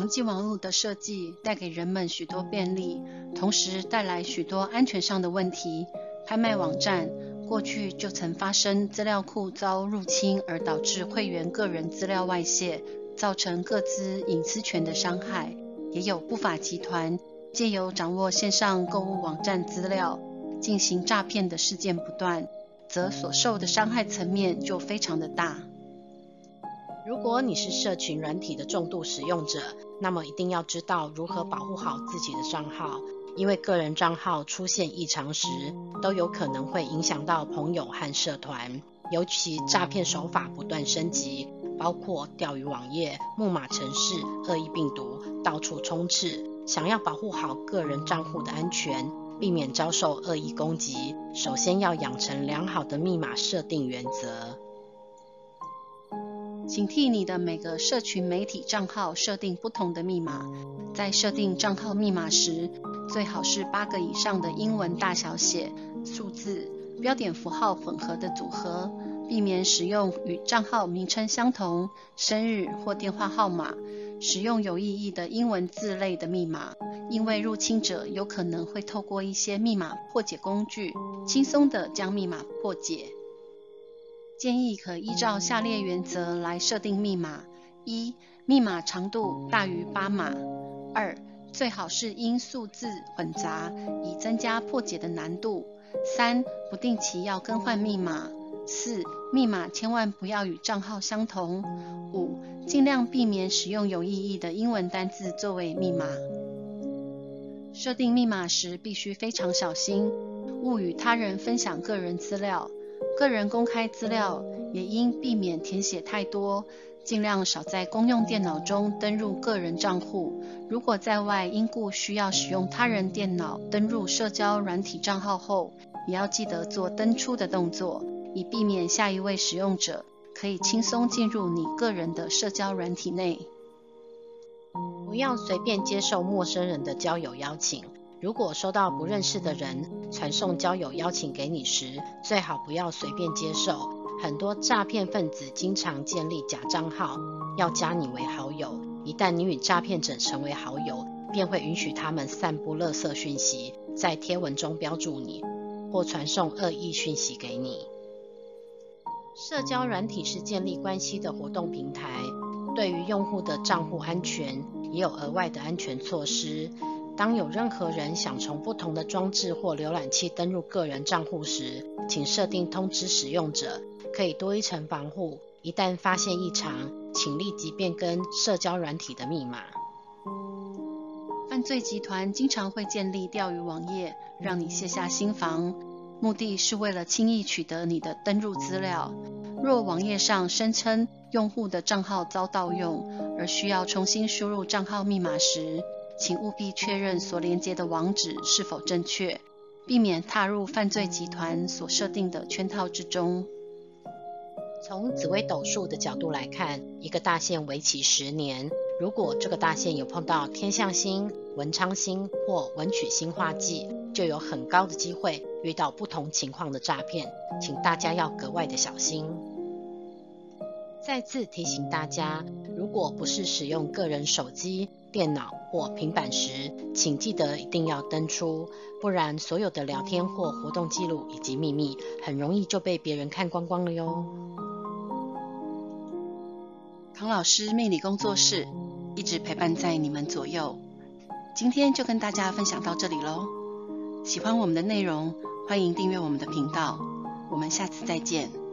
网际网络的设计带给人们许多便利，同时带来许多安全上的问题。拍卖网站过去就曾发生资料库遭入侵而导致会员个人资料外泄，造成各资隐私权的伤害。也有不法集团借由掌握线上购物网站资料进行诈骗的事件不断，则所受的伤害层面就非常的大。如果你是社群软体的重度使用者，那么一定要知道如何保护好自己的账号，因为个人账号出现异常时，都有可能会影响到朋友和社团。尤其诈骗手法不断升级，包括钓鱼网页、木马程式、恶意病毒到处充斥。想要保护好个人账户的安全，避免遭受恶意攻击，首先要养成良好的密码设定原则。请替你的每个社群媒体账号设定不同的密码。在设定账号密码时，最好是八个以上的英文大小写、数字、标点符号混合的组合，避免使用与账号名称相同、生日或电话号码，使用有意义的英文字类的密码，因为入侵者有可能会透过一些密码破解工具，轻松地将密码破解。建议可依照下列原则来设定密码：一、密码长度大于八码；二、最好是英数字混杂，以增加破解的难度；三、不定期要更换密码；四、密码千万不要与账号相同；五、尽量避免使用有意义的英文单字作为密码。设定密码时必须非常小心，勿与他人分享个人资料。个人公开资料也应避免填写太多，尽量少在公用电脑中登入个人账户。如果在外因故需要使用他人电脑登入社交软体账号后，也要记得做登出的动作，以避免下一位使用者可以轻松进入你个人的社交软体内。不要随便接受陌生人的交友邀请。如果收到不认识的人传送交友邀请给你时，最好不要随便接受。很多诈骗分子经常建立假账号，要加你为好友。一旦你与诈骗者成为好友，便会允许他们散布垃圾讯息，在贴文中标注你，或传送恶意讯息给你。社交软体是建立关系的活动平台，对于用户的账户安全也有额外的安全措施。当有任何人想从不同的装置或浏览器登入个人账户时，请设定通知使用者，可以多一层防护。一旦发现异常，请立即变更社交软体的密码。犯罪集团经常会建立钓鱼网页，让你卸下心防，目的是为了轻易取得你的登入资料。若网页上声称用户的账号遭盗用，而需要重新输入账号密码时，请务必确认所连接的网址是否正确，避免踏入犯罪集团所设定的圈套之中。从紫微斗数的角度来看，一个大限为期十年。如果这个大限有碰到天相星、文昌星或文曲星化忌，就有很高的机会遇到不同情况的诈骗，请大家要格外的小心。再次提醒大家，如果不是使用个人手机、电脑或平板时，请记得一定要登出，不然所有的聊天或活动记录以及秘密，很容易就被别人看光光了哟。唐老师命理工作室一直陪伴在你们左右，今天就跟大家分享到这里喽。喜欢我们的内容，欢迎订阅我们的频道，我们下次再见。